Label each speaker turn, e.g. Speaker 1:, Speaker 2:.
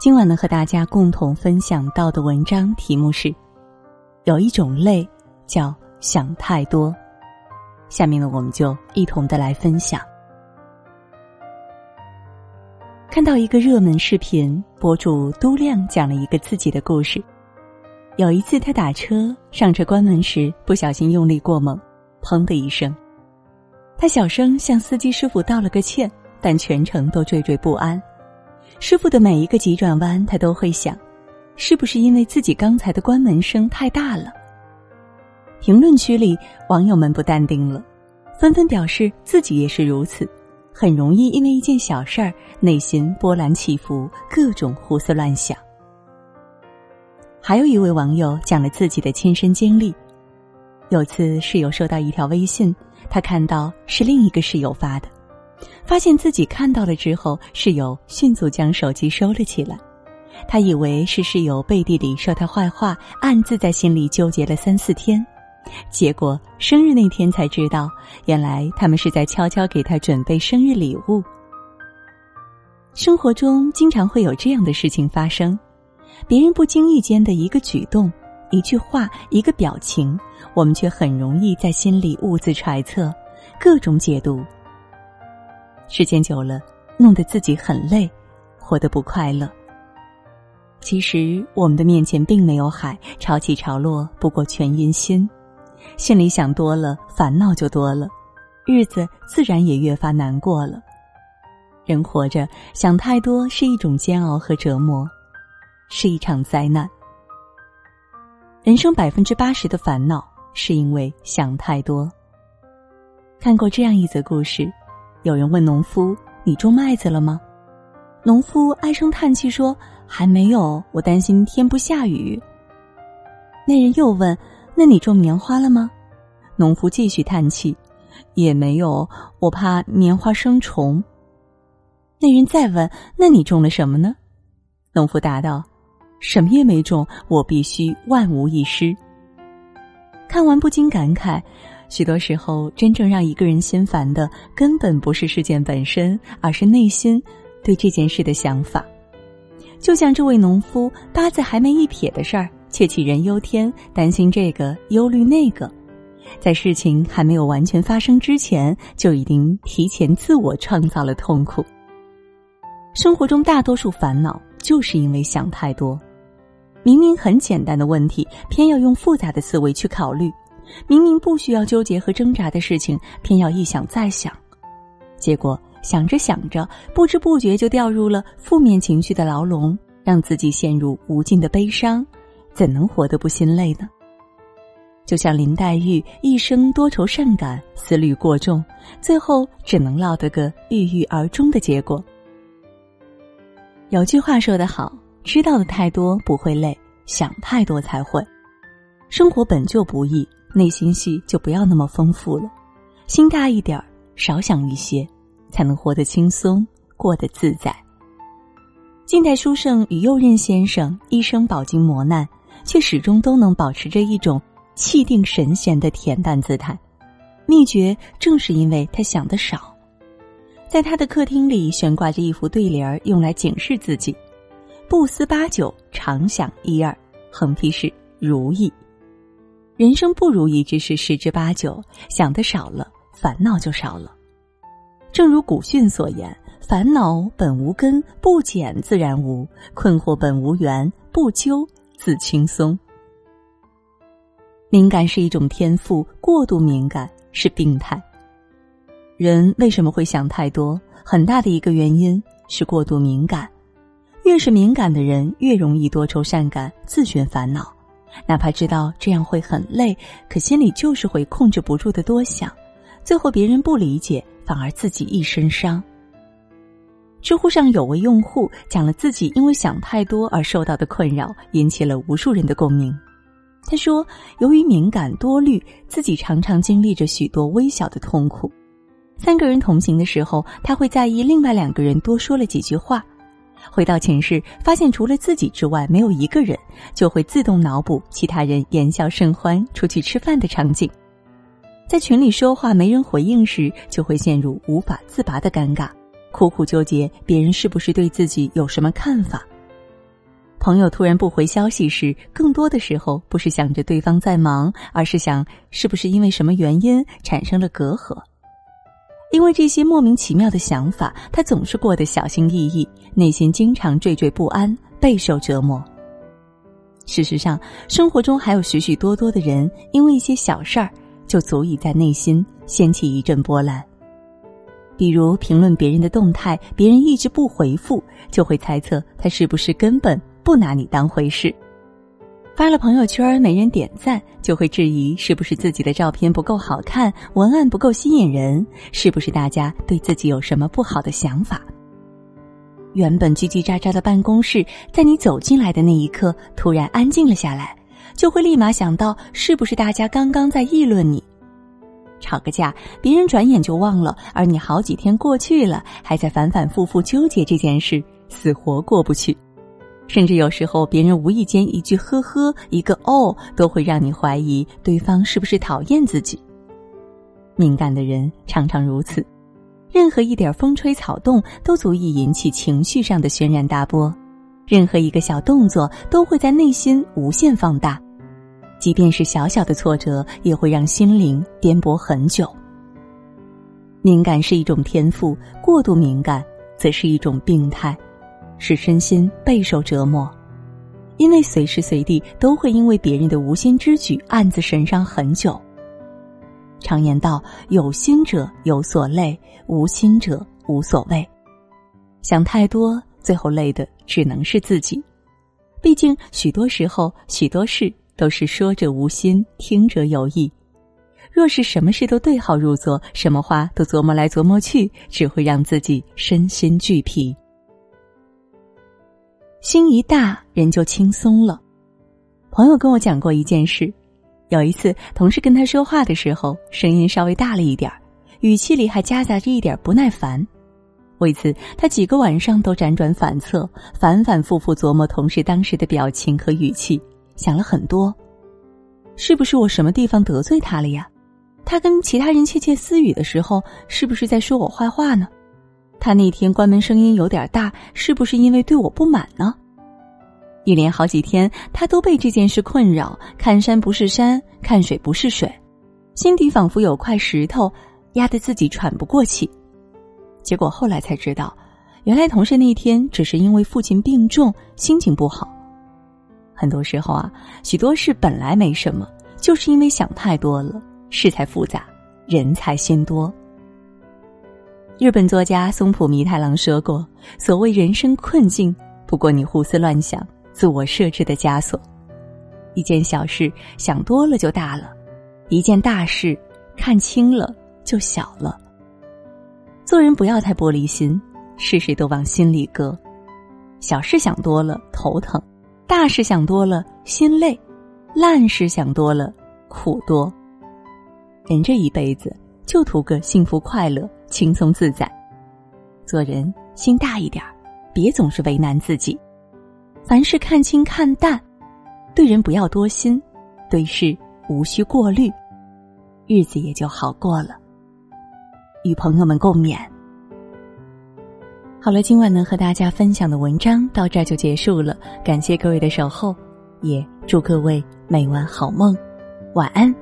Speaker 1: 今晚呢，和大家共同分享到的文章题目是：有一种累叫想太多。下面呢，我们就一同的来分享。看到一个热门视频，博主都亮讲了一个自己的故事。有一次，他打车上车关门时不小心用力过猛，砰的一声。他小声向司机师傅道了个歉，但全程都惴惴不安。师傅的每一个急转弯，他都会想，是不是因为自己刚才的关门声太大了？评论区里网友们不淡定了，纷纷表示自己也是如此，很容易因为一件小事儿内心波澜起伏，各种胡思乱想。还有一位网友讲了自己的亲身经历，有次室友收到一条微信，他看到是另一个室友发的。发现自己看到了之后，室友迅速将手机收了起来。他以为是室友背地里说他坏话，暗自在心里纠结了三四天。结果生日那天才知道，原来他们是在悄悄给他准备生日礼物。生活中经常会有这样的事情发生：别人不经意间的一个举动、一句话、一个表情，我们却很容易在心里兀自揣测，各种解读。时间久了，弄得自己很累，活得不快乐。其实我们的面前并没有海，潮起潮落不过全因心。心里想多了，烦恼就多了，日子自然也越发难过了。人活着想太多是一种煎熬和折磨，是一场灾难。人生百分之八十的烦恼是因为想太多。看过这样一则故事。有人问农夫：“你种麦子了吗？”农夫唉声叹气说：“还没有，我担心天不下雨。”那人又问：“那你种棉花了吗？”农夫继续叹气：“也没有，我怕棉花生虫。”那人再问：“那你种了什么呢？”农夫答道：“什么也没种，我必须万无一失。”看完不禁感慨。许多时候，真正让一个人心烦的，根本不是事件本身，而是内心对这件事的想法。就像这位农夫八字还没一撇的事儿，却杞人忧天，担心这个，忧虑那个，在事情还没有完全发生之前，就已经提前自我创造了痛苦。生活中大多数烦恼，就是因为想太多。明明很简单的问题，偏要用复杂的思维去考虑。明明不需要纠结和挣扎的事情，偏要一想再想，结果想着想着，不知不觉就掉入了负面情绪的牢笼，让自己陷入无尽的悲伤，怎能活得不心累呢？就像林黛玉一生多愁善感，思虑过重，最后只能落得个郁郁而终的结果。有句话说得好：“知道的太多不会累，想太多才会。”生活本就不易。内心戏就不要那么丰富了，心大一点儿，少想一些，才能活得轻松，过得自在。近代书圣于右任先生一生饱经磨难，却始终都能保持着一种气定神闲的恬淡姿态。秘诀正是因为他想的少。在他的客厅里悬挂着一副对联儿，用来警示自己：不思八九，常想一二。横批是如意。人生不如意之事十之八九，想的少了，烦恼就少了。正如古训所言：“烦恼本无根，不减自然无；困惑本无缘，不究自轻松。”敏感是一种天赋，过度敏感是病态。人为什么会想太多？很大的一个原因是过度敏感。越是敏感的人，越容易多愁善感，自寻烦恼。哪怕知道这样会很累，可心里就是会控制不住的多想，最后别人不理解，反而自己一身伤。知乎上有位用户讲了自己因为想太多而受到的困扰，引起了无数人的共鸣。他说，由于敏感多虑，自己常常经历着许多微小的痛苦。三个人同行的时候，他会在意另外两个人多说了几句话。回到寝室，发现除了自己之外没有一个人，就会自动脑补其他人言笑甚欢出去吃饭的场景。在群里说话没人回应时，就会陷入无法自拔的尴尬，苦苦纠结别人是不是对自己有什么看法。朋友突然不回消息时，更多的时候不是想着对方在忙，而是想是不是因为什么原因产生了隔阂。因为这些莫名其妙的想法，他总是过得小心翼翼，内心经常惴惴不安，备受折磨。事实上，生活中还有许许多多的人，因为一些小事儿，就足以在内心掀起一阵波澜。比如评论别人的动态，别人一直不回复，就会猜测他是不是根本不拿你当回事；发了朋友圈没人点赞，就会质疑是不是自己的照片不够好看，文案不够吸引人，是不是大家对自己有什么不好的想法。原本叽叽喳喳的办公室，在你走进来的那一刻突然安静了下来，就会立马想到是不是大家刚刚在议论你。吵个架，别人转眼就忘了，而你好几天过去了，还在反反复复纠结这件事，死活过不去。甚至有时候，别人无意间一句“呵呵”，一个“哦”，都会让你怀疑对方是不是讨厌自己。敏感的人常常如此，任何一点风吹草动都足以引起情绪上的轩然大波，任何一个小动作都会在内心无限放大。即便是小小的挫折，也会让心灵颠簸很久。敏感是一种天赋，过度敏感则是一种病态，使身心备受折磨。因为随时随地都会因为别人的无心之举暗自神伤很久。常言道：“有心者有所累，无心者无所谓。”想太多，最后累的只能是自己。毕竟，许多时候，许多事。都是说者无心，听者有意。若是什么事都对号入座，什么话都琢磨来琢磨去，只会让自己身心俱疲。心一大，人就轻松了。朋友跟我讲过一件事：有一次，同事跟他说话的时候，声音稍微大了一点语气里还夹杂着一点不耐烦。为此，他几个晚上都辗转反侧，反反复复琢磨同事当时的表情和语气。想了很多，是不是我什么地方得罪他了呀？他跟其他人窃窃私语的时候，是不是在说我坏话呢？他那天关门声音有点大，是不是因为对我不满呢？一连好几天，他都被这件事困扰，看山不是山，看水不是水，心底仿佛有块石头压得自己喘不过气。结果后来才知道，原来同事那天只是因为父亲病重，心情不好。很多时候啊，许多事本来没什么，就是因为想太多了，事才复杂，人才心多。日本作家松浦弥太郎说过：“所谓人生困境，不过你胡思乱想、自我设置的枷锁。一件小事想多了就大了，一件大事看清了就小了。做人不要太玻璃心，事事都往心里搁。小事想多了头疼。”大事想多了心累，烂事想多了苦多。人这一辈子就图个幸福快乐、轻松自在。做人心大一点别总是为难自己。凡事看清看淡，对人不要多心，对事无需过滤，日子也就好过了。与朋友们共勉。好了，今晚能和大家分享的文章到这儿就结束了，感谢各位的守候，也祝各位每晚好梦，晚安。